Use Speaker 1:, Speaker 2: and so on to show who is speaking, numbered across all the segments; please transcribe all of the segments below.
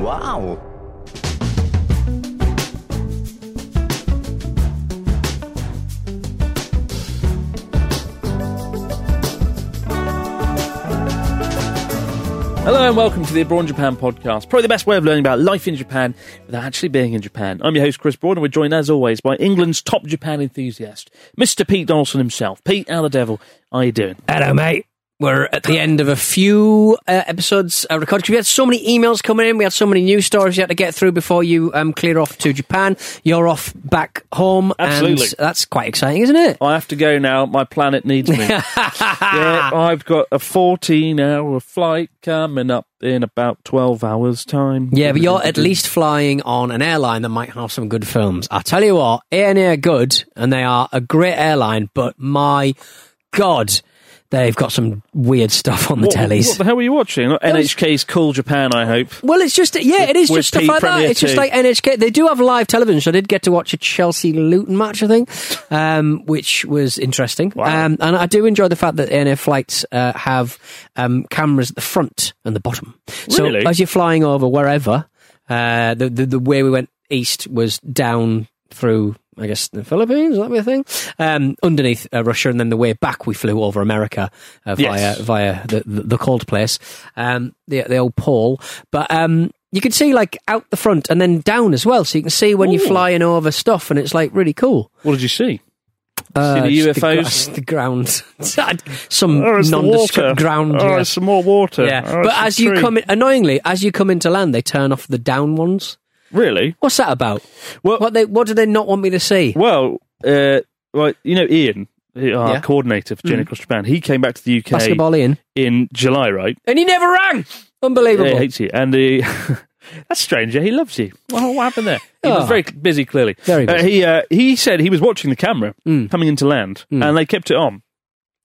Speaker 1: Wow!
Speaker 2: Hello and welcome to the Abroad in Japan podcast. Probably the best way of learning about life in Japan without actually being in Japan. I'm your host, Chris Broad, and we're joined as always by England's top Japan enthusiast, Mr. Pete Donaldson himself. Pete, how the devil are you doing?
Speaker 3: Hello, mate. We're at the end of a few uh, episodes uh, recorded. We had so many emails coming in. We had so many news stories you had to get through before you um, clear off to Japan. You're off back home.
Speaker 2: Absolutely.
Speaker 3: And that's quite exciting, isn't it?
Speaker 2: I have to go now. My planet needs me. yeah, I've got a 14 hour flight coming up in about 12 hours' time.
Speaker 3: Yeah, but you're at least flying on an airline that might have some good films. I'll tell you what, ANA are good, and they are a great airline, but my God, they've got some weird stuff on the
Speaker 2: What,
Speaker 3: tellies.
Speaker 2: what the hell were you watching? NHK's Cool Japan, I hope.
Speaker 3: Well, it's just yeah, it is
Speaker 2: With
Speaker 3: just stuff like that. It's just like NHK. They do have live television, so I did get to watch a Chelsea Luton match, I think, um, which was interesting.
Speaker 2: Wow.
Speaker 3: Um, and I do enjoy the fact that ANA flights uh, have um, cameras at the front and the bottom. So
Speaker 2: Really?
Speaker 3: as you're flying over wherever, uh, the, the the way we went east was down through. I guess the Philippines, that be a thing? Um, underneath uh, Russia, and then the way back we flew over America uh, via
Speaker 2: Yes.
Speaker 3: via the, the, the cold place, um, the the old pole. But um, you can see like out the front and then down as well, so you can see when you're flying over stuff, and it's like really cool.
Speaker 2: What did you see?
Speaker 3: Uh,
Speaker 2: see the UFOs?
Speaker 3: the, ground, some
Speaker 2: Oh,
Speaker 3: nondescript ground.
Speaker 2: Oh,
Speaker 3: yeah.
Speaker 2: some more water.
Speaker 3: Yeah.
Speaker 2: Oh,
Speaker 3: but as you
Speaker 2: tree.
Speaker 3: come in, annoyingly, as you come into land, they turn off the down ones.
Speaker 2: Really?
Speaker 3: What's that about?
Speaker 2: Well-
Speaker 3: what they what do they not want me to see?
Speaker 2: Well, uh, right, you know Ian, our
Speaker 3: Yeah.
Speaker 2: coordinator for Journey Across Japan, he came back to the UK
Speaker 3: Basketball in,
Speaker 2: in July, right?
Speaker 3: and he never rang. Unbelievable.
Speaker 2: Yeah, he hates you. And he, that's strange. Yeah, he loves you. Well, what happened there? He
Speaker 3: Oh.
Speaker 2: was very busy, clearly.
Speaker 3: Very
Speaker 2: Uh, he uh, he said he was watching the camera
Speaker 3: Mm.
Speaker 2: coming into land,
Speaker 3: Mm.
Speaker 2: and they kept it on.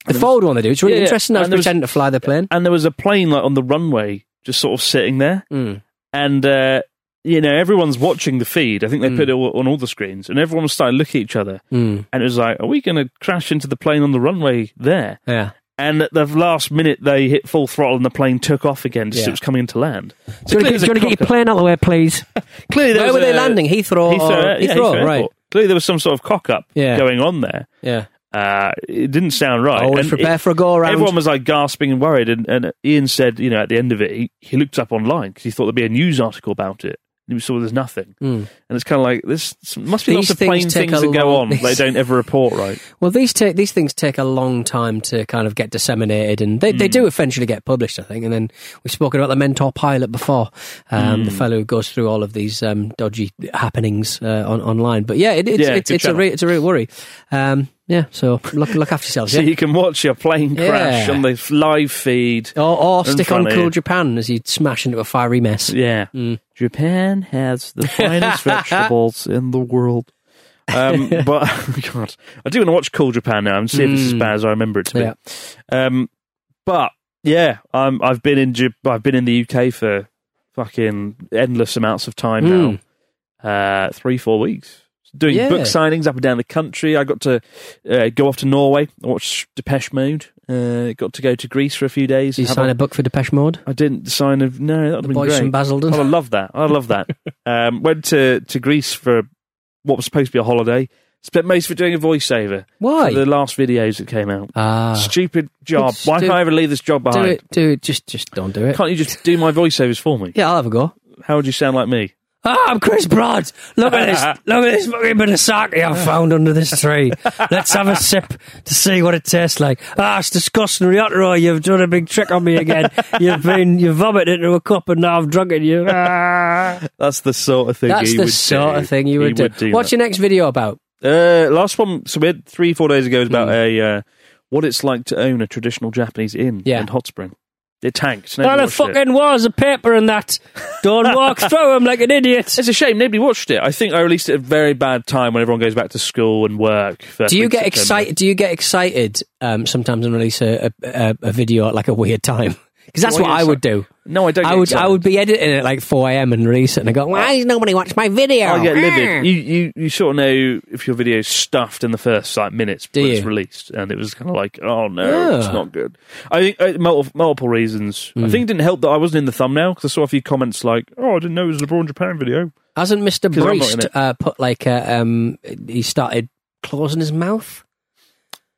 Speaker 3: the forward one they do. It's really
Speaker 2: Yeah, yeah.
Speaker 3: interesting. Was
Speaker 2: And there was-
Speaker 3: pretending to fly the plane.
Speaker 2: And there was a plane like on the runway, just sort of sitting there,
Speaker 3: Mm.
Speaker 2: and. Uh, you know, everyone's watching the feed. I think they
Speaker 3: Mm.
Speaker 2: put it all, on all the screens, and everyone was starting to look at each other.
Speaker 3: Mm.
Speaker 2: And it was like, "Are we going to crash into the plane on the runway there?"
Speaker 3: Yeah.
Speaker 2: And at the last minute, they hit full throttle, and the plane took off again. Just as
Speaker 3: Yeah.
Speaker 2: it was coming into land. So
Speaker 3: Do you want to get, you get your plane out of the way, please?
Speaker 2: Clearly,
Speaker 3: Where were they
Speaker 2: a-
Speaker 3: landing? Heathrow,
Speaker 2: Heathrow,
Speaker 3: or
Speaker 2: yeah,
Speaker 3: Heathrow,
Speaker 2: Heathrow
Speaker 3: right?
Speaker 2: Clearly, there was some sort of cock up
Speaker 3: Yeah.
Speaker 2: going on there.
Speaker 3: Yeah.
Speaker 2: Uh, it didn't sound right.
Speaker 3: Always
Speaker 2: And
Speaker 3: prepare
Speaker 2: it-
Speaker 3: for a go around.
Speaker 2: Everyone was like gasping and worried, and, and Ian said, you know, at the end of it, he, he looked up online because he thought there'd be a news article about it. Saw there's nothing,
Speaker 3: Mm.
Speaker 2: and it's kind of like this must be
Speaker 3: These
Speaker 2: lots of
Speaker 3: things
Speaker 2: plain things
Speaker 3: a
Speaker 2: that go
Speaker 3: long-
Speaker 2: on they don't ever report, right?
Speaker 3: Well, these take these things take a long time to kind of get disseminated, and they,
Speaker 2: Hmm.
Speaker 3: they do eventually get published, I think. And then we've spoken about the Mentour Pilot before, um, the
Speaker 2: Hmm.
Speaker 3: fellow who goes through all of these um, dodgy happenings uh, on online. But yeah, it, it's
Speaker 2: Yeah,
Speaker 3: it's, it's a re- it's a real worry. Um, yeah, so look look after yourselves.
Speaker 2: So
Speaker 3: Yeah?
Speaker 2: you can watch your plane crash
Speaker 3: Yeah.
Speaker 2: on the live feed.
Speaker 3: Or, or stick on Cool. Japan as you smash into a fiery mess.
Speaker 2: Yeah.
Speaker 3: Mm.
Speaker 2: Japan has the finest vegetables in the world. Um, but God, I do want to watch Cool Japan now and see if it's as
Speaker 3: Mm.
Speaker 2: bad as I remember it to be.
Speaker 3: Yeah.
Speaker 2: Um, but yeah, um, I've been in I've been in the UK for fucking endless amounts of time
Speaker 3: Mm.
Speaker 2: now, uh, three four weeks. Doing
Speaker 3: Yeah.
Speaker 2: book signings up and down the country. I got to uh, go off to Norway and watch Depeche Mode. Uh, got to go to Greece for a few days.
Speaker 3: Did you sign
Speaker 2: a-
Speaker 3: a book for Depeche Mode?
Speaker 2: I didn't sign a no. That would have been
Speaker 3: Boys
Speaker 2: great.
Speaker 3: from Basildon.
Speaker 2: I love that. I'd love that. um, went to, to Greece for what was supposed to be a holiday. Spent most of it doing a voiceover.
Speaker 3: Why?
Speaker 2: For the last videos that came out.
Speaker 3: Ah,
Speaker 2: Stupid job. Why can't I ever leave this job behind?
Speaker 3: do it, do it. Just just don't do it.
Speaker 2: Can't you just do my voiceovers for me?
Speaker 3: Yeah, I'll have a go.
Speaker 2: How would you sound like me?
Speaker 3: Ah, I'm Chris Broad. Look at this. Look at this fucking bit of sake I found under this tree. Let's have a sip to see what it tastes like. Ah, it's disgusting, Ryotaro. You've done a big trick on me again. You've been, you vomited into a cup and now I've drunk it. You. Ah.
Speaker 2: That's the sort of thing.
Speaker 3: That's
Speaker 2: he
Speaker 3: the sort
Speaker 2: do.
Speaker 3: of thing you
Speaker 2: He
Speaker 3: would do.
Speaker 2: do
Speaker 3: What's
Speaker 2: that.
Speaker 3: your next video about?
Speaker 2: Uh, last one, so we had three, four days ago, was about
Speaker 3: Hmm.
Speaker 2: a uh, what it's like to own a traditional Japanese inn
Speaker 3: Yeah.
Speaker 2: in Hot Spring. It tanked.
Speaker 3: Well,
Speaker 2: Nobody
Speaker 3: the
Speaker 2: watched it.
Speaker 3: fucking walls of paper and that. Don't walk through them like an idiot.
Speaker 2: It's a shame nobody watched it. I think I released it at a very bad time when everyone goes back to school and work.
Speaker 3: Do you get
Speaker 2: September.
Speaker 3: excited? Do you get excited um, sometimes and release a, a, a video at like a weird time? Because that's what I would do.
Speaker 2: No, I don't.
Speaker 3: I
Speaker 2: get
Speaker 3: would
Speaker 2: excited.
Speaker 3: I would be editing it like four a.m. and release it, and I go, "Why has nobody watched my video?"
Speaker 2: I get
Speaker 3: Ah.
Speaker 2: livid. You, you you sort of know if your video's stuffed in the first like minutes
Speaker 3: Do
Speaker 2: before it's
Speaker 3: you?
Speaker 2: released, and it was kind of like, oh no, it's not good. I think uh, multiple, multiple reasons.
Speaker 3: Hmm.
Speaker 2: I think it didn't help that I wasn't in the thumbnail because I saw a few comments like, oh, I didn't know it was a LeBron Japan video.
Speaker 3: Hasn't Mister
Speaker 2: 'Cause I'm not in
Speaker 3: Beast
Speaker 2: it.
Speaker 3: uh, put like a, um? He started closing his mouth.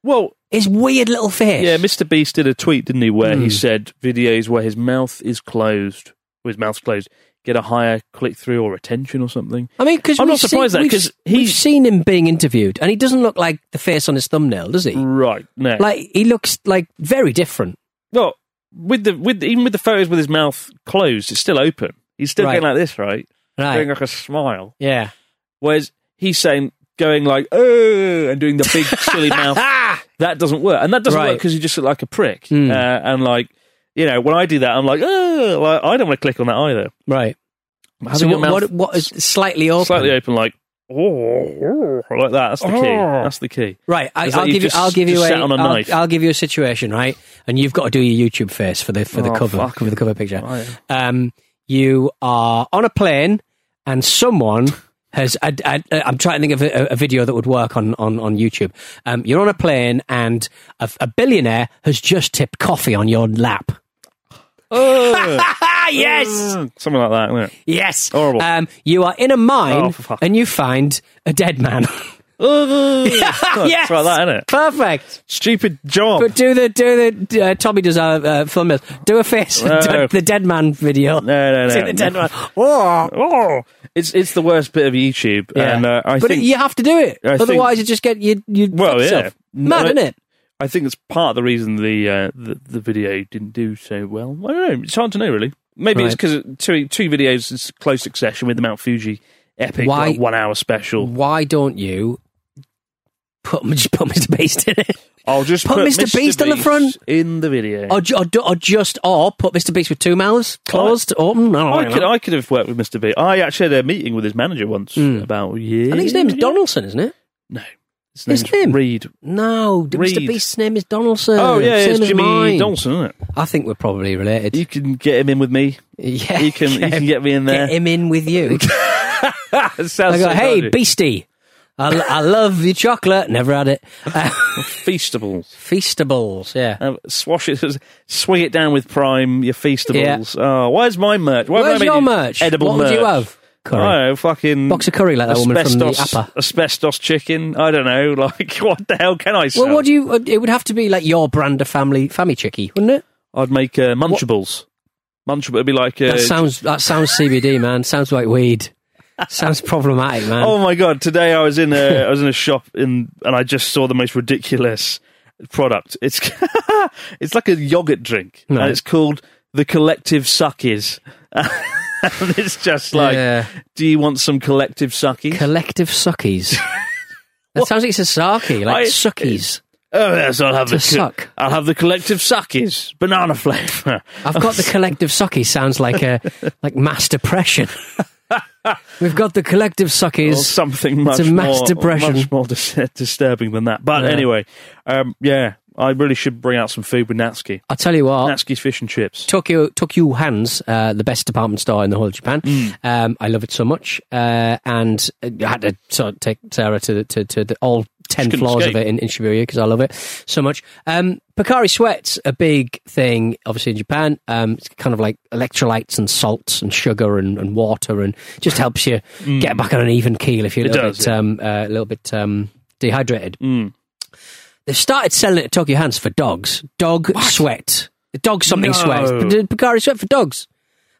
Speaker 2: Well,
Speaker 3: His weird little face.
Speaker 2: yeah, Mr. Beast did a tweet, didn't he, where
Speaker 3: Hmm.
Speaker 2: he said videos where his mouth is closed, with his mouth's closed, get a higher click through or attention or something.
Speaker 3: I mean, because
Speaker 2: I'm not surprised at that,
Speaker 3: we've,
Speaker 2: 'cause
Speaker 3: we've
Speaker 2: he's-
Speaker 3: seen him being interviewed, and he doesn't look like the face on his thumbnail, does he?
Speaker 2: Right? No.
Speaker 3: Like he looks like very different.
Speaker 2: well, with the with even with the photos with his mouth closed, it's still open. He's still
Speaker 3: Right.
Speaker 2: going like this, right?
Speaker 3: Right.
Speaker 2: Doing like a smile.
Speaker 3: Yeah.
Speaker 2: Whereas he's saying going like oh and doing the big silly mouth. That doesn't work, and that doesn't work because you just look like a prick.
Speaker 3: Hmm.
Speaker 2: Uh, and like you know, when I do that, I'm like oh, like, I don't want to click on that either.
Speaker 3: Right.
Speaker 2: Having
Speaker 3: so what,
Speaker 2: mouth
Speaker 3: what, what is slightly open?
Speaker 2: slightly open, like oh, like that. That's the key.
Speaker 3: Oh.
Speaker 2: That's the key.
Speaker 3: Right, I, i'll give you.
Speaker 2: just-
Speaker 3: I'll give you a.
Speaker 2: a
Speaker 3: I'll- I'll give you a situation, right? And you've got to do your YouTube face for the for the
Speaker 2: Oh,
Speaker 3: cover for the cover picture.
Speaker 2: Right.
Speaker 3: Um, you are on a plane, and someone has. I, I, I'm trying to think of a, a video that would work on on on YouTube. Um, you're on a plane, and a, a billionaire has just tipped coffee on your lap.
Speaker 2: Oh,
Speaker 3: yes,
Speaker 2: uh, something like that. Isn't it?
Speaker 3: yes.
Speaker 2: Horrible.
Speaker 3: Um, you are in a mine,
Speaker 2: Oh,
Speaker 3: and you find a dead man.
Speaker 2: yes, like that, isn't it?
Speaker 3: Perfect.
Speaker 2: Stupid job.
Speaker 3: But do the do the uh, Tommy does a uh, film. mill. Do a face.
Speaker 2: No.
Speaker 3: do the dead man video.
Speaker 2: No, no, no.
Speaker 3: The dead man. Oh.
Speaker 2: Oh, it's it's the worst bit of YouTube,
Speaker 3: Yeah.
Speaker 2: and uh, I
Speaker 3: but
Speaker 2: think
Speaker 3: you have to do it.
Speaker 2: I
Speaker 3: Otherwise,
Speaker 2: think-
Speaker 3: you just get you. you
Speaker 2: Well, yeah.
Speaker 3: Mad,
Speaker 2: No,
Speaker 3: isn't it?
Speaker 2: I think it's part of the reason the uh, the, the video didn't do so well. I don't know. It's hard to know, really. Maybe it's because two two videos in close succession with the Mount Fuji epic
Speaker 3: Why-
Speaker 2: one hour special.
Speaker 3: Why don't you put just put Mr. Beast in it,
Speaker 2: I'll just
Speaker 3: Put
Speaker 2: put,
Speaker 3: Mr. Beast on the front.
Speaker 2: in the video.
Speaker 3: or, ju- or, or just or put Mr. Beast with two mouths closed, open? I, don't
Speaker 2: I
Speaker 3: know.
Speaker 2: could I could have worked with Mr. Beast. I actually had a meeting with his manager once hmm. about a year.
Speaker 3: I think his name's. Donaldson, isn't it?
Speaker 2: No, his
Speaker 3: His
Speaker 2: name's
Speaker 3: name?
Speaker 2: Reed.
Speaker 3: No, Mr.
Speaker 2: Reed.
Speaker 3: Beast's name is Donaldson.
Speaker 2: Oh yeah,
Speaker 3: same
Speaker 2: it's
Speaker 3: as
Speaker 2: Jimmy
Speaker 3: mine.
Speaker 2: Donaldson, isn't it?
Speaker 3: I think we're probably related.
Speaker 2: You can get him in with me.
Speaker 3: yeah,
Speaker 2: You can you can get me in there.
Speaker 3: get him in with you.
Speaker 2: It sounds
Speaker 3: I go,
Speaker 2: so
Speaker 3: hey,
Speaker 2: dodgy.
Speaker 3: Beastie, I, I love your chocolate. Never had it. Uh,
Speaker 2: Feastables.
Speaker 3: Feastables, yeah.
Speaker 2: Uh, swash it, swing it down with Prime. Your Feastables. Oh, where's my merch? Why
Speaker 3: Where's your
Speaker 2: you
Speaker 3: merch?
Speaker 2: Edible
Speaker 3: what
Speaker 2: merch.
Speaker 3: would you have? Curry.
Speaker 2: I don't know, fucking
Speaker 3: Box of curry like that woman from the
Speaker 2: asbestos,
Speaker 3: Appa.
Speaker 2: asbestos chicken. I don't know. Like, what the hell can I sell?
Speaker 3: Well, what do you? uh, It would have to be like your brand of family, Famichiki, wouldn't it?
Speaker 2: I'd make uh, Munchables. Munchable would be like. Uh,
Speaker 3: That sounds that sounds CBD, man. Sounds like weed. Sounds problematic, man.
Speaker 2: Oh my god! Today I was in a I was in a shop in and I just saw the most ridiculous product. It's it's like a yogurt drink
Speaker 3: Right.
Speaker 2: and it's called the Collective Suckies. and it's just like,
Speaker 3: Yeah.
Speaker 2: do you want some Collective Suckies?
Speaker 3: Collective suckies. that sounds like it's a sake, like
Speaker 2: I-
Speaker 3: suckies.
Speaker 2: oh yes, I'll have
Speaker 3: To
Speaker 2: the
Speaker 3: suck.
Speaker 2: I'll have the Collective Suckies, banana flavour.
Speaker 3: I've got the collective suckies. Sounds like a like mass depression. We've got the collective
Speaker 2: or
Speaker 3: suckies.
Speaker 2: something much
Speaker 3: a mass
Speaker 2: more,
Speaker 3: depression.
Speaker 2: much more dis- disturbing than that. But
Speaker 3: Yeah.
Speaker 2: anyway, um, yeah, I really should bring out some food with Natsuki.
Speaker 3: I'll tell you what.
Speaker 2: Natsuki's fish and chips.
Speaker 3: Tokyo Tokyo Hands, uh, the best department store in the whole of Japan.
Speaker 2: Mm.
Speaker 3: Um, I love it so much, uh, and I had to sort of take Sarah to the, to, to the, all ten floors
Speaker 2: escape.
Speaker 3: of it in, in Shibuya because I love it so much. Um, Pocari Sweat's a big thing, obviously in Japan. Um, it's kind of like electrolytes and salts and sugar and, and water, and just helps you get back on an even keel if you're a
Speaker 2: Mm.
Speaker 3: Little
Speaker 2: does,
Speaker 3: bit
Speaker 2: yeah.
Speaker 3: um, uh, a little bit um, dehydrated.
Speaker 2: Mm.
Speaker 3: They've started selling it at Tokyo Hands for dogs. Dog sweat. Dog something
Speaker 2: No.
Speaker 3: sweat. Pocari sweat for dogs.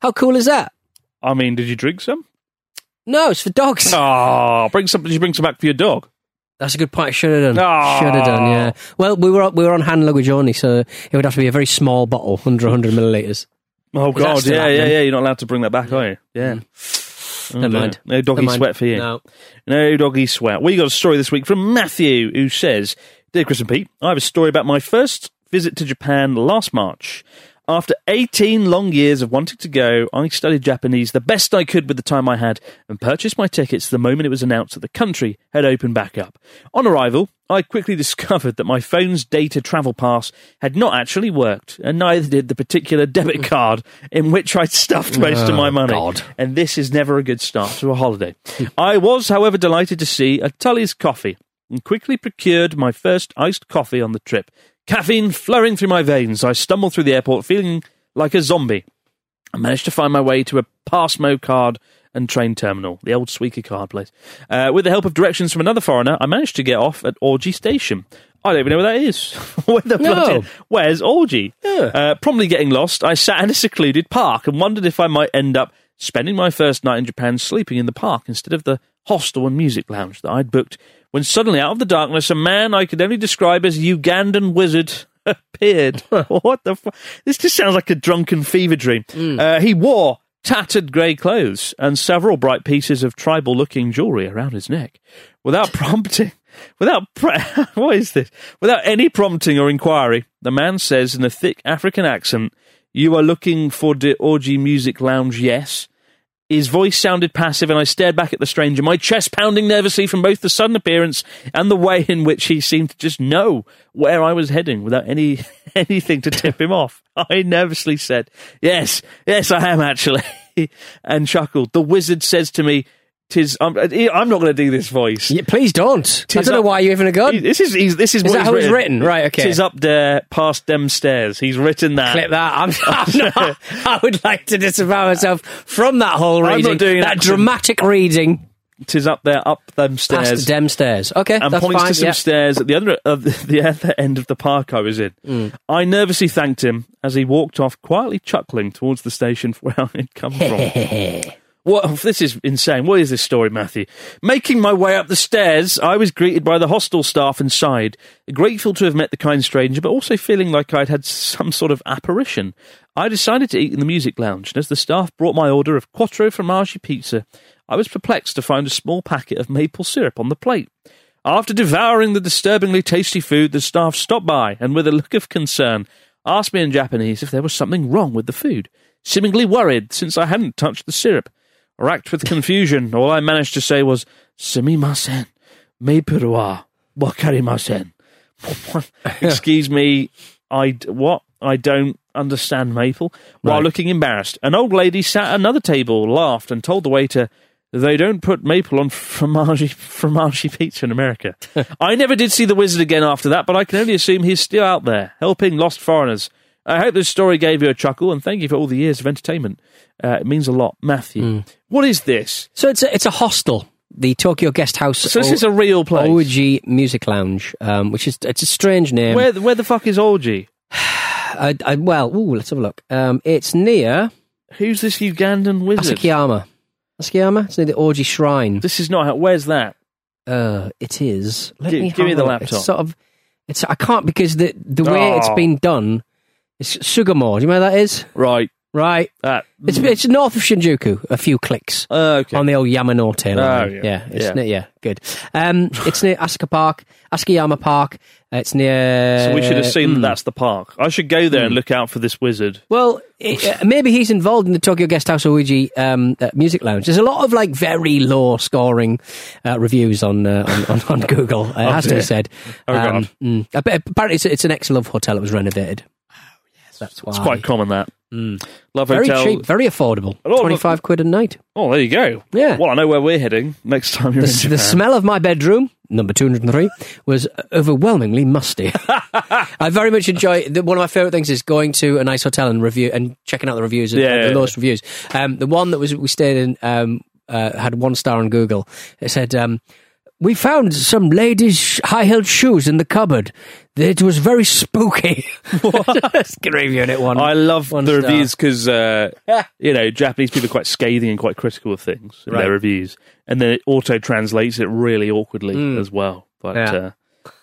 Speaker 3: How cool is that?
Speaker 2: I mean, did you drink some?
Speaker 3: No, it's for dogs.
Speaker 2: Oh, bring some. Did you bring some back for your dog?
Speaker 3: That's a good point. I should have done.
Speaker 2: Oh.
Speaker 3: Should have done. Yeah. Well, we were we were on hand luggage only, so it would have to be a very small bottle, under 100 milliliters.
Speaker 2: Oh God, yeah, yeah,
Speaker 3: happening?
Speaker 2: yeah. You're not allowed to bring that back, are you? Yeah. Oh,
Speaker 3: Never mind.
Speaker 2: No doggy
Speaker 3: Never mind.
Speaker 2: sweat for you.
Speaker 3: No.
Speaker 2: No doggy sweat. We got a story this week from Matthew, who says, "Dear Chris and Pete, I have a story about my first visit to Japan last March." After 18 long years of wanting to go, I studied Japanese the best I could with the time I had and purchased my tickets the moment it was announced that the country had opened back up. On arrival, I quickly discovered that my phone's data travel pass had not actually worked, and neither did the particular debit card in which I'd stuffed most of my
Speaker 3: Oh,
Speaker 2: money.
Speaker 3: God.
Speaker 2: And this is never a good start to a holiday. I was, however, delighted to see a Tully's coffee and quickly procured my first iced coffee on the trip. Caffeine flowing through my veins, I stumbled through the airport feeling like a zombie. I managed to find my way to a Pasmo card and train terminal, the old Suica card place. Uh, with the help of directions from another foreigner, I managed to get off at Oji Station. I don't even know where that is. where the
Speaker 3: No.
Speaker 2: Where's Oji? Uh, promptly getting lost, I sat in a secluded park and wondered if I might end up spending my first night in Japan sleeping in the park instead of the hostel and music lounge that I'd booked. When suddenly, out of the darkness, a man I could only describe as Ugandan wizard appeared. what the? Fu- this just sounds like a drunken fever dream. Uh, he wore tattered grey clothes and several bright pieces of tribal-looking jewellery around his neck. Without prompting, without pre- what is this? Without any prompting or inquiry, the man says in a thick African accent, "You are looking for the Oji music lounge, yes." His voice sounded passive, and I stared back at the stranger, my chest pounding nervously from both the sudden appearance and the way in which he seemed to just know where I was heading without any anything to tip him off. I nervously said, "Yes, yes, I am actually," and chuckled. The wizard says to me, "Tis um, uh, I'm, I'm not going to do this voice."
Speaker 3: Yeah, please don't. I don't know why you even a gun.
Speaker 2: This is he's, this is,
Speaker 3: Is
Speaker 2: what
Speaker 3: that how it's
Speaker 2: written.
Speaker 3: written? Right, okay.
Speaker 2: Tis up there past them stairs. He's written that.
Speaker 3: Clip that. I'm, I'm not, I would like to disavow myself from that whole reading.
Speaker 2: I'm not doing
Speaker 3: that dramatic reading
Speaker 2: Tis up there, up them stairs.
Speaker 3: the dem stairs. Okay,
Speaker 2: and points
Speaker 3: fine.
Speaker 2: to some
Speaker 3: yeah.
Speaker 2: stairs at the other the, uh, the other end of the park I was in.
Speaker 3: Mm.
Speaker 2: I nervously thanked him as he walked off, quietly chuckling towards the station where I had come from. What? This is insane. What is this story, Matthew? Making my way up the stairs, I was greeted by the hostel staff inside, grateful to have met the kind stranger, but also feeling like I'd had some sort of apparition. I decided to eat in the music lounge, and as the staff brought my order of quattro formaggi pizza, I was perplexed to find a small packet of maple syrup on the plate. After devouring the disturbingly tasty food, the staff stopped by and, with a look of concern, asked me in Japanese if there was something wrong with the food, seemingly worried since I hadn't touched the syrup. Racked with confusion, all I managed to say was, Sumimasen, maple wa wakarimasen. Excuse me, I, what? I don't understand maple. While
Speaker 3: Right.
Speaker 2: looking embarrassed, an old lady sat at another table, laughed, and told the waiter they don't put maple on fromage fromage pizza in America. I never did see the wizard again after that, but I can only assume he's still out there helping lost foreigners. I hope this story gave you a chuckle, and thank you for all the years of entertainment. Uh, it means a lot, Matthew.
Speaker 3: Hmm.
Speaker 2: What is this?
Speaker 3: So it's a, it's a hostel, the Tokyo Guest House.
Speaker 2: So this is a real place.
Speaker 3: Oji Music Lounge, um, which is it's a strange name.
Speaker 2: Where where the fuck is Oji?
Speaker 3: I, I, well, ooh, let's have a look. Um, it's near
Speaker 2: Who's this Ugandan wizard?
Speaker 3: Asukayama. Asukayama. It's near the Oji Shrine.
Speaker 2: This is not. how- Where's that?
Speaker 3: Uh, it is. Let
Speaker 2: Gi-
Speaker 3: me
Speaker 2: give me the laptop.
Speaker 3: It's sort of. It's. I can't because the the way it's been done. It's Sugamo. Do you know where that is?
Speaker 2: Right.
Speaker 3: Right.
Speaker 2: That.
Speaker 3: It's it's north of Shinjuku. A few clicks.
Speaker 2: Uh, okay.
Speaker 3: on the old Yamanote line.
Speaker 2: yeah.
Speaker 3: yeah. it's
Speaker 2: Yeah.
Speaker 3: near, yeah, good. Um, it's near Asuka Park, Asukayama Park. Uh, It's near.
Speaker 2: so we should assume that
Speaker 3: mm.
Speaker 2: that's the park. I should go there and look out for this wizard.
Speaker 3: Well, it, uh, maybe he's involved in the Tokyo Guest House Ouija um, uh, music lounge. There's a lot of like very low scoring uh, reviews on, uh, on, on on Google. Uh, it has to
Speaker 2: dear.
Speaker 3: be said.
Speaker 2: Oh, God.
Speaker 3: mm, I apparently, it's, it's an ex-love hotel that was renovated. That's why.
Speaker 2: It's quite common that. Love
Speaker 3: very
Speaker 2: hotel.
Speaker 3: cheap, very affordable.
Speaker 2: A lot of-
Speaker 3: Twenty-five quid a night.
Speaker 2: Oh, there you go.
Speaker 3: Yeah.
Speaker 2: Well, I know where we're heading next time you're in
Speaker 3: The,
Speaker 2: Japan.
Speaker 3: the smell of my bedroom, number 203, was overwhelmingly musty. I very much enjoy, the, one of my favourite things is going to a nice hotel and review and checking out the reviews, and
Speaker 2: Yeah,
Speaker 3: the
Speaker 2: yeah,
Speaker 3: lowest reviews. Um, the one that was we stayed in um, uh, had one star on Google. It said, um, We found some ladies' high heeled shoes in the cupboard. It was very spooky. Just reviewing it one.
Speaker 2: I love
Speaker 3: one
Speaker 2: the
Speaker 3: star.
Speaker 2: reviews because uh, you know Japanese people are quite scathing and quite critical of things in
Speaker 3: Right.
Speaker 2: their reviews, and then it auto translates it really awkwardly as well. But
Speaker 3: Mm. Yeah.
Speaker 2: uh,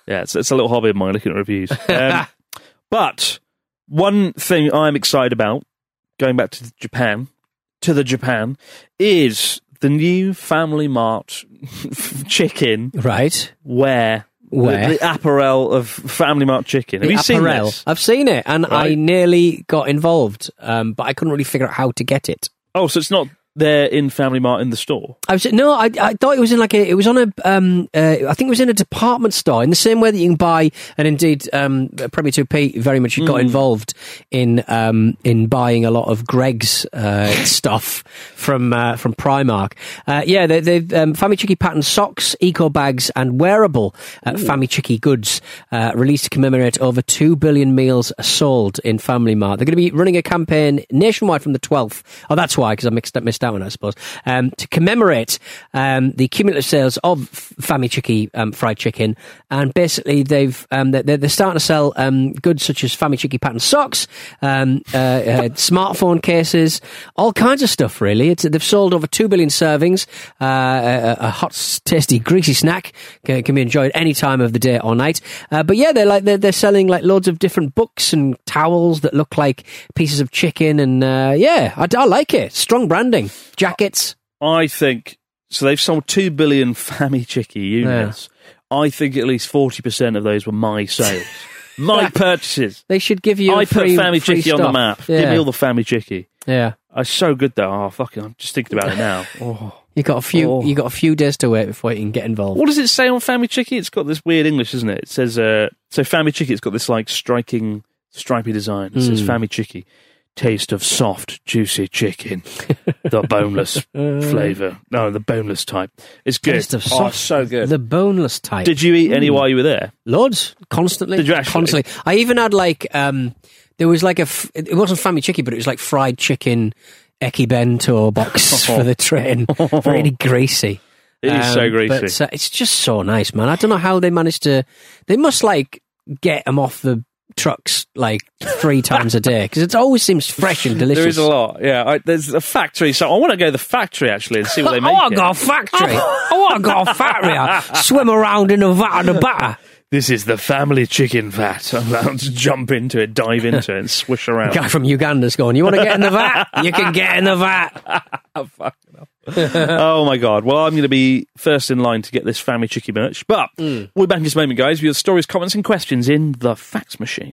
Speaker 2: yeah, it's, it's a little hobby of mine looking at reviews. Um, but one thing I'm excited about going back to Japan, to the Japan, is the new Family Mart chicken
Speaker 3: Right.
Speaker 2: where.
Speaker 3: Where?
Speaker 2: The, the apparel of Family Mart chicken. Have
Speaker 3: The
Speaker 2: you seen this?
Speaker 3: I've seen it, and I nearly got involved, um, but I couldn't really figure out how to get it.
Speaker 2: Oh, so it's not there in Family Mart in the store.
Speaker 3: I was no, I, I thought it was in like a, it was on a, um, uh, I think it was in a department store in the same way that you can buy, and indeed, um, Premier Two P very much got involved in um, in buying a lot of Greggs uh, stuff from uh, from Primark. Uh, yeah, they, they've um, Famichiki pattern socks, eco bags, and wearable uh, Famichiki goods uh, released to commemorate over two billion meals sold in Family Mart. They're going to be running a campaign nationwide from the 12th. Oh, that's why, because I mixed up, missed that one, I suppose. Um, to commemorate um, the cumulative sales of F- Famichiki um, fried chicken, and basically they've um, they're, they're starting to sell um, goods such as Famichiki pattern socks, um, uh, uh, smartphone cases, all kinds of stuff. Really, it's, they've sold over two billion servings. Uh, a, a hot, tasty, greasy snack can, can be enjoyed any time of the day or night. Uh, but yeah, they're like they're, they're selling like loads of different books and towels that look like pieces of chicken, and uh, yeah, I, I like it. Strong branding, jackets.
Speaker 2: I think so. They've sold two billion Famichiki units. I think at least forty percent of those were my sales, my purchases.
Speaker 3: They should give you.
Speaker 2: I
Speaker 3: a free,
Speaker 2: put Family
Speaker 3: free
Speaker 2: Chicky on the
Speaker 3: stuff.
Speaker 2: map.
Speaker 3: Yeah.
Speaker 2: Give me all the Famichiki.
Speaker 3: yeah.
Speaker 2: It's so good though. Oh fucking! I'm just thinking about it now. Oh.
Speaker 3: You got a few.
Speaker 2: Oh.
Speaker 3: You got a few days to wait before you can get involved.
Speaker 2: What does it say on Famichiki? It's got this weird English, isn't it? It says uh, so. Famichiki. It's got this like striking, stripy design. It
Speaker 3: Hmm.
Speaker 2: says Famichiki. Taste of soft, juicy chicken, the boneless flavour. No, the boneless type. It's good.
Speaker 3: Taste of
Speaker 2: Oh, so good.
Speaker 3: The boneless type.
Speaker 2: Did you eat any while you were there?
Speaker 3: Loads, constantly.
Speaker 2: Did you actually?
Speaker 3: Constantly. I even had like um, there was like a. F- it wasn't family chicken, but it was like fried chicken, eki bento box for the train. Really greasy.
Speaker 2: It is so greasy.
Speaker 3: But uh, it's just so nice, man. I don't know how they managed to. They must like get them off the trucks like three times a day because it always seems fresh and delicious.
Speaker 2: There is a lot. Yeah, I, there's a factory. So I want to go to the factory actually and see what they
Speaker 3: oh,
Speaker 2: make.
Speaker 3: I want to go a factory. Oh, I want to go a factory. I swim around in a vat of the batter.
Speaker 2: This is the family chicken vat. I'm about to jump into it, dive into it, and swish around.
Speaker 3: guy from Uganda's going, You want to get in the vat? You can get in the vat.
Speaker 2: oh my god! Well, I'm going to be first in line to get this family chicken merch. But
Speaker 3: Mm.
Speaker 2: we'll be back in just a moment, guys, with your stories, comments, and questions in the fax machine.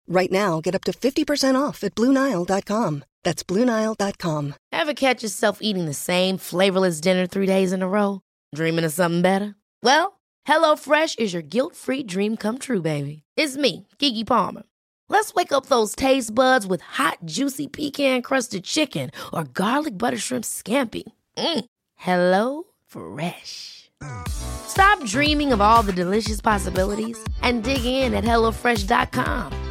Speaker 1: Right now, get up to 50% off at BlueNile.com. That's BlueNile.com.
Speaker 4: Ever catch yourself eating the same flavorless dinner three days in a row? Dreaming of something better? Well, HelloFresh is your guilt free dream come true, baby. It's me, Keke Palmer. Let's wake up those taste buds with hot, juicy pecan crusted chicken or garlic butter shrimp scampi. Mm. Hello Fresh. Stop dreaming of all the delicious possibilities and dig in at HelloFresh.com.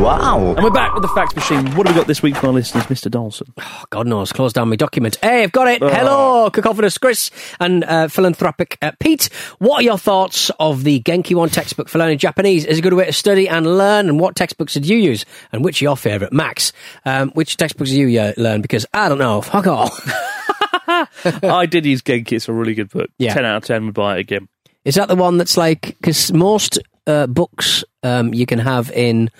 Speaker 5: Wow.
Speaker 2: And we're back with the fact machine. What have we got this week for our listeners, Mr. Dawson?
Speaker 3: Oh, God knows, close down my document. Hey, I've got it.
Speaker 2: Oh.
Speaker 3: Hello, cacophonous Chris and uh, philanthropic uh, Pete. What are your thoughts of the Genki One textbook for learning Japanese? Is it a good way to study and learn? And what textbooks did you use? And which are your favourite? Max, um, which textbooks did you uh, learn? Because I don't know. Fuck all.
Speaker 2: I did use Genki. It's a really good book.
Speaker 3: Yeah.
Speaker 2: 10 out of 10 would buy it again.
Speaker 3: Is that the one that's like because most uh, books um, you can have in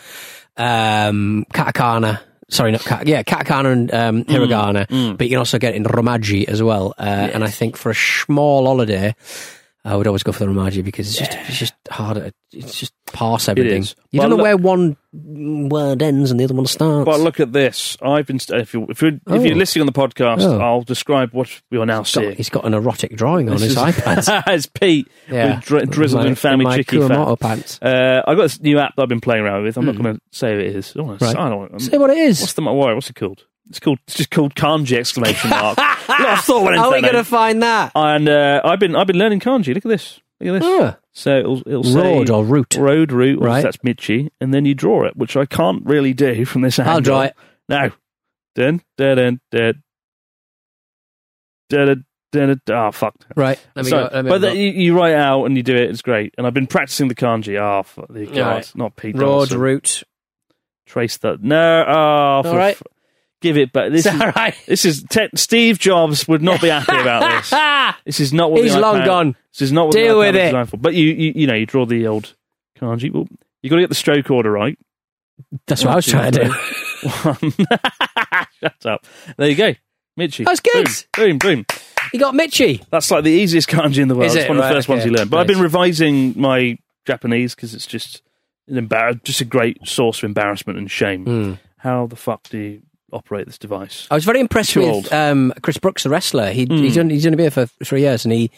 Speaker 3: um, katakana? Sorry, not kata, yeah, katakana and um, hiragana, but you can also get in romaji as well. Uh, And I think for a small holiday, I would always go for the romaji because it's just it's just harder. It's just parse everything. You don't know
Speaker 2: look-
Speaker 3: where one word ends and the other one starts.
Speaker 2: But look at this. I've been. st- If you're, if you're, if you're
Speaker 3: Oh.
Speaker 2: listening on the podcast,
Speaker 3: Oh.
Speaker 2: I'll describe what we are now
Speaker 3: He's got,
Speaker 2: seeing.
Speaker 3: he's got an erotic drawing on
Speaker 2: This
Speaker 3: his
Speaker 2: is-
Speaker 3: iPad.
Speaker 2: it's Pete
Speaker 3: Yeah.
Speaker 2: with dri- drizzled in family
Speaker 3: my
Speaker 2: chicky fat.
Speaker 3: pants.
Speaker 2: Uh, I've got this new app that I've been playing around with. I'm not going to say who it is. I don't
Speaker 3: Hmm. Right.
Speaker 2: say- I don't wanna-
Speaker 3: Say what it is.
Speaker 2: What's the why? What's it called? It's called. It's just called kanji exclamation mark. Look, I thought
Speaker 3: How are we going to find that?
Speaker 2: And uh, I've been I've been learning kanji. Look at this. Look at this.
Speaker 3: Ah.
Speaker 2: So it'll, it'll say
Speaker 3: Road or route?
Speaker 2: road route.
Speaker 3: Right.
Speaker 2: Right. That's Michi, and then you draw it, which I can't really do from this angle.
Speaker 3: I'll draw it.
Speaker 2: No. Dun dun dun dun. Dun dun dun. dun. Oh fuck.
Speaker 3: Right. Let me
Speaker 2: So-
Speaker 3: go. Let me
Speaker 2: but
Speaker 3: go.
Speaker 2: then you, you write out and you do it. It's great. And I've been practicing the kanji. Oh, fuck, the God,
Speaker 3: Right.
Speaker 2: not Pete.
Speaker 3: road route.
Speaker 2: Trace that. No. Oh, for
Speaker 3: All right.
Speaker 2: f- give it. But this is
Speaker 3: all right.
Speaker 2: this is te- Steve Jobs would not be happy about this. This is not what
Speaker 3: He's
Speaker 2: the
Speaker 3: long
Speaker 2: iPad-
Speaker 3: gone.
Speaker 2: This is not what
Speaker 3: Deal
Speaker 2: the iPad
Speaker 3: with
Speaker 2: was
Speaker 3: it.
Speaker 2: designed for. But you, you, you know, you draw the old kanji. Well, you got to get the stroke order right.
Speaker 3: That's what I was trying to do.
Speaker 2: One. Shut up. There you go, Mitchie.
Speaker 3: That's good.
Speaker 2: Boom, boom, boom.
Speaker 3: You got Mitchie.
Speaker 2: That's like the easiest kanji in the world.
Speaker 3: Is
Speaker 2: It's
Speaker 3: it?
Speaker 2: one of the first ones
Speaker 3: okay.
Speaker 2: you learn. But I've
Speaker 3: Nice.
Speaker 2: been revising my Japanese because it's just an embar- just a great source of embarrassment and shame.
Speaker 3: Hmm.
Speaker 2: How the fuck do you operate this device?
Speaker 3: I was very impressed
Speaker 2: Too
Speaker 3: with um, Chris Brookes, the wrestler. He, He's only he's only been here for three years, and he,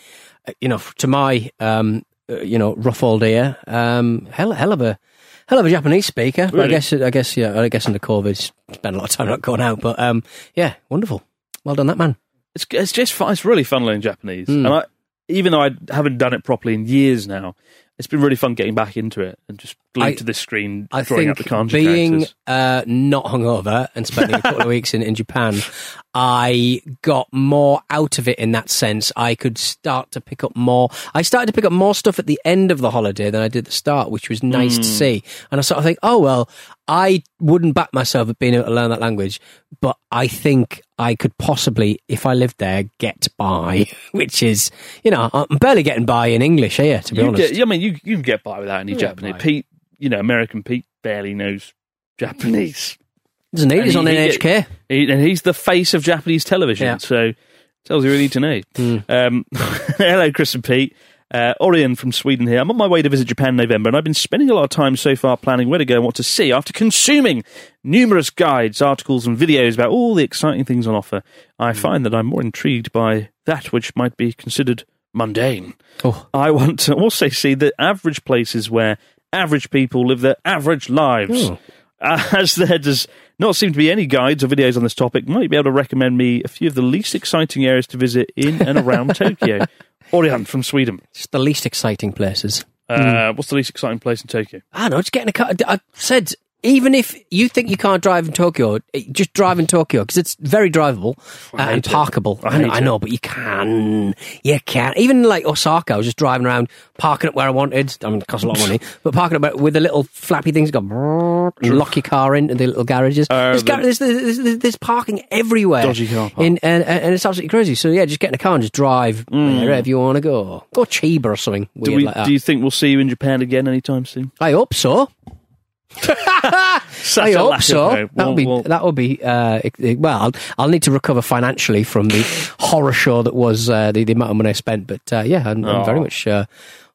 Speaker 3: you know, to my um, uh, you know rough old ear, um, hell hell of a hell of a Japanese speaker. But I guess I guess yeah, I guess under COVID, spent a lot of time not going out. But um, yeah, wonderful. Well done, that man.
Speaker 2: It's it's just fun. It's really fun learning Japanese,
Speaker 3: Hmm.
Speaker 2: and I even though I haven't done it properly in years now, it's been really fun getting back into it and just glued
Speaker 3: I-
Speaker 2: to this screen,
Speaker 3: I
Speaker 2: drawing out the kanji
Speaker 3: being
Speaker 2: characters.
Speaker 3: uh, not hungover and spending a couple of weeks in, in Japan, I got more out of it in that sense. I could start to pick up more. I started to pick up more stuff at the end of the holiday than I did at the start, which was nice
Speaker 2: Hmm.
Speaker 3: to see. And I sort of think, oh well, I wouldn't back myself at being able to learn that language, but I think I could possibly, if I lived there, get by. Which is, you know, I'm barely getting by in English here, to be
Speaker 2: You
Speaker 3: honest.
Speaker 2: get, I mean, you you can get by without any
Speaker 3: You get
Speaker 2: Japanese.
Speaker 3: by.
Speaker 2: Pete, you know, American Pete barely knows Japanese.
Speaker 3: Doesn't he?
Speaker 2: And
Speaker 3: He's
Speaker 2: he-
Speaker 3: on
Speaker 2: he
Speaker 3: NHK.
Speaker 2: He, and he's the face of Japanese television,
Speaker 3: Yeah.
Speaker 2: so tells you what you need to know.
Speaker 3: Hmm.
Speaker 2: Um, hello, Chris and Pete. Uh, Orion from Sweden here. I'm on my way to visit Japan in November, and I've been spending a lot of time so far planning where to go and what to see. After consuming numerous guides, articles, and videos about all the exciting things on offer,
Speaker 3: Hmm.
Speaker 2: I find that I'm more intrigued by that which might be considered mundane.
Speaker 3: Oh.
Speaker 2: I want to also see the average places where average people live their average lives.
Speaker 3: Oh.
Speaker 2: As there does not seem to be any guides or videos on this topic, might you be able to recommend me a few of the least exciting areas to visit in and around Tokyo. Orion from Sweden.
Speaker 3: Just the least exciting places.
Speaker 2: Uh, What's the least exciting place in Tokyo?
Speaker 3: I don't know, just getting a car. I said, even if you think you can't drive in Tokyo, eh, just drive in Tokyo because it's very drivable uh, and parkable.
Speaker 2: I
Speaker 3: I, know, I know, but you can. You can. Even like Osaka, I was just driving around, parking up where I wanted. I mean, it costs a lot of money, but parking up with the little flappy things go lock your car in, and the little garages.
Speaker 2: Uh,
Speaker 3: there's, gar-
Speaker 2: the-
Speaker 3: there's, there's, there's, parking everywhere.
Speaker 2: Dodgy car park.
Speaker 3: In, and, and it's absolutely crazy. So yeah, just get in a car and just drive
Speaker 2: Mm.
Speaker 3: wherever you want to go. Go Chiba or something
Speaker 2: Do, we,
Speaker 3: like
Speaker 2: do you think we'll see you in Japan again anytime soon?
Speaker 3: I hope so.
Speaker 2: Such
Speaker 3: I
Speaker 2: a
Speaker 3: hope so. That would be
Speaker 2: well,
Speaker 3: that would be uh, it- well. I'll, I'll need to recover financially from the horror show that was uh, the, the amount of money I spent. But uh, yeah, I'm, I'm very much uh,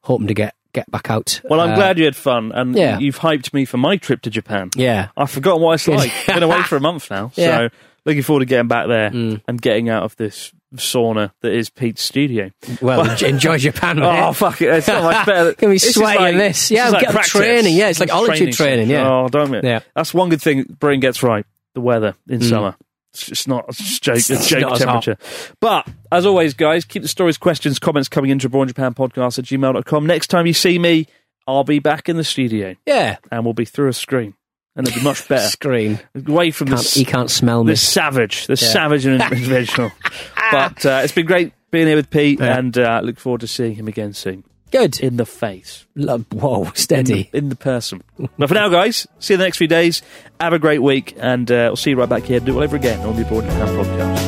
Speaker 3: hoping to get get back out.
Speaker 2: well, I'm
Speaker 3: Uh,
Speaker 2: glad you had fun, and
Speaker 3: yeah.
Speaker 2: you've hyped me for my trip to Japan.
Speaker 3: Yeah,
Speaker 2: I've forgotten what it's like. Been away for a month now,
Speaker 3: Yeah. Mm.
Speaker 2: so looking forward to getting back there and getting out of this sauna that is Pete's studio.
Speaker 3: well, en- enjoy Japan.
Speaker 2: Oh fuck it! It's not much better.
Speaker 3: Be
Speaker 2: This
Speaker 3: sweating
Speaker 2: like-
Speaker 3: this. Yeah,
Speaker 2: like
Speaker 3: get
Speaker 2: practice.
Speaker 3: training. Yeah, it's like altitude training, yeah.
Speaker 2: Oh, don't it?
Speaker 3: Yeah.
Speaker 2: That's one good thing Brain gets right: the weather in mm. summer. It's just not it's joke, it's joke
Speaker 3: not as
Speaker 2: temperature. But as always, guys, keep the stories, questions, comments coming into Born Japan Podcast at gmail.com. Next time you see me, I'll be back in the studio
Speaker 3: yeah.
Speaker 2: and we'll be through a screen. And it'll be much better.
Speaker 3: Screen.
Speaker 2: Away from
Speaker 3: Can't,
Speaker 2: this,
Speaker 3: he can't smell me.
Speaker 2: this savage, this
Speaker 3: Yeah.
Speaker 2: savage individual. but uh, it's been great being here with Pete
Speaker 3: Yeah.
Speaker 2: and uh, look forward to seeing him again soon.
Speaker 3: Good.
Speaker 2: In the face.
Speaker 3: Lo- Whoa,
Speaker 2: In
Speaker 3: steady.
Speaker 2: the, in the person. but for now, guys, see you in the next few days. Have a great week, and uh, we'll see you right back here. Do it all over again on the Abroad in podcast.